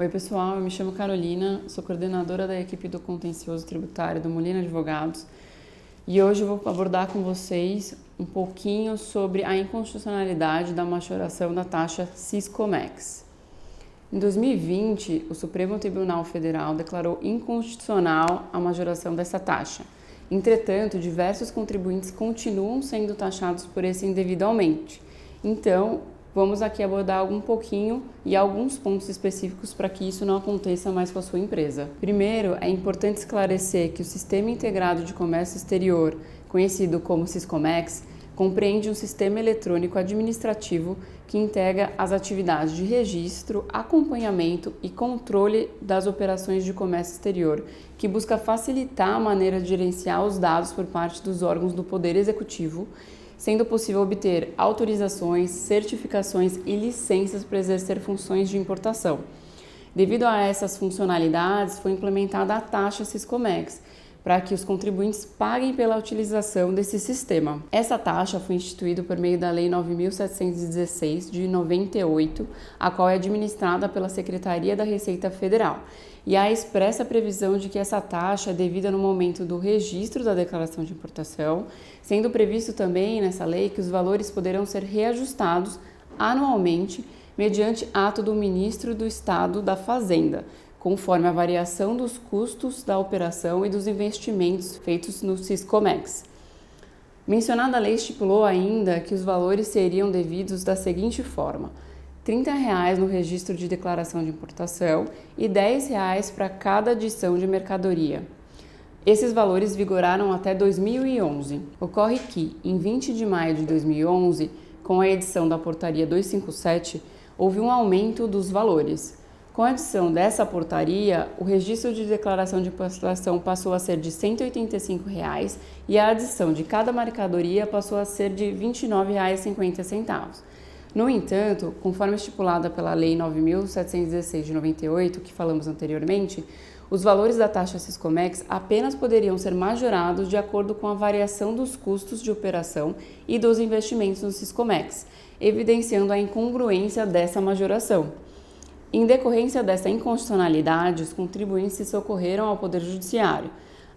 Oi, pessoal, eu me chamo Carolina, sou coordenadora da equipe do contencioso tributário do Molina Advogados e hoje eu vou abordar com vocês um pouquinho sobre a inconstitucionalidade da majoração da taxa Ciscomex. Em 2020, o Supremo Tribunal Federal declarou inconstitucional a majoração dessa taxa. Entretanto, diversos contribuintes continuam sendo taxados por esse indevidamente. Então, vamos aqui abordar um pouquinho e alguns pontos específicos para que isso não aconteça mais com a sua empresa. Primeiro, é importante esclarecer que o Sistema Integrado de Comércio Exterior, conhecido como Siscomex, compreende um sistema eletrônico administrativo que integra as atividades de registro, acompanhamento e controle das operações de comércio exterior, que busca facilitar a maneira de gerenciar os dados por parte dos órgãos do Poder Executivo sendo possível obter autorizações, certificações e licenças para exercer funções de importação. Devido a essas funcionalidades, foi implementada a taxa Siscomex, para que os contribuintes paguem pela utilização desse sistema. Essa taxa foi instituída por meio da Lei 9.716 de 98, a qual é administrada pela Secretaria da Receita Federal. E há expressa previsão de que essa taxa é devida no momento do registro da declaração de importação, sendo previsto também nessa lei que os valores poderão ser reajustados anualmente mediante ato do ministro do Estado da Fazenda, conforme a variação dos custos da operação e dos investimentos feitos no Siscomex. Mencionada lei estipulou ainda que os valores seriam devidos da seguinte forma: 30 reais no registro de declaração de importação e 10 reais para cada adição de mercadoria. Esses valores vigoraram até 2011. Ocorre que, em 20 de maio de 2011, com a edição da Portaria 257, houve um aumento dos valores. Com a adição dessa portaria, o registro de declaração de importação passou a ser de 185 reais, e a adição de cada mercadoria passou a ser de R$ 29,50. No entanto, conforme estipulada pela Lei 9.716 de 98, que falamos anteriormente, os valores da taxa Siscomex apenas poderiam ser majorados de acordo com a variação dos custos de operação e dos investimentos no Siscomex, evidenciando a incongruência dessa majoração. Em decorrência dessa inconstitucionalidade, os contribuintes se socorreram ao Poder Judiciário.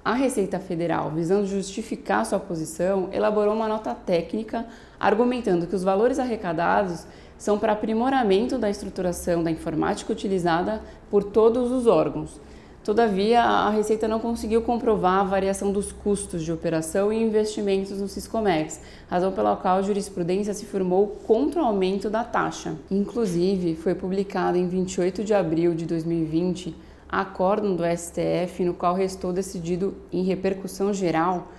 A Receita Federal, visando justificar sua posição, elaborou uma nota técnica argumentando que os valores arrecadados são para aprimoramento da estruturação da informática utilizada por todos os órgãos Todavia, a Receita não conseguiu comprovar a variação dos custos de operação e investimentos no Siscomex, razão pela qual a jurisprudência se formou contra o aumento da taxa. Inclusive, foi publicado em 28 de abril de 2020 acórdão do STF no qual restou decidido em repercussão geral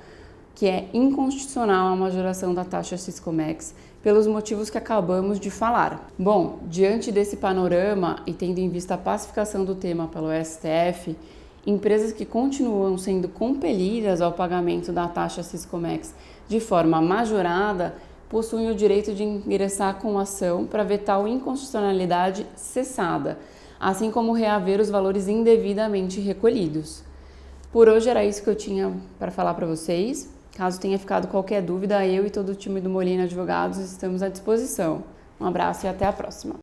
que é inconstitucional a majoração da taxa Siscomex pelos motivos que acabamos de falar. Bom, diante desse panorama e tendo em vista a pacificação do tema pelo STF, empresas que continuam sendo compelidas ao pagamento da taxa Siscomex de forma majorada possuem o direito de ingressar com ação para ver tal inconstitucionalidade cessada, assim como reaver os valores indevidamente recolhidos. Por hoje era isso que eu tinha para falar para vocês. Caso tenha ficado qualquer dúvida, eu e todo o time do Molina Advogados estamos à disposição. Um abraço e até a próxima.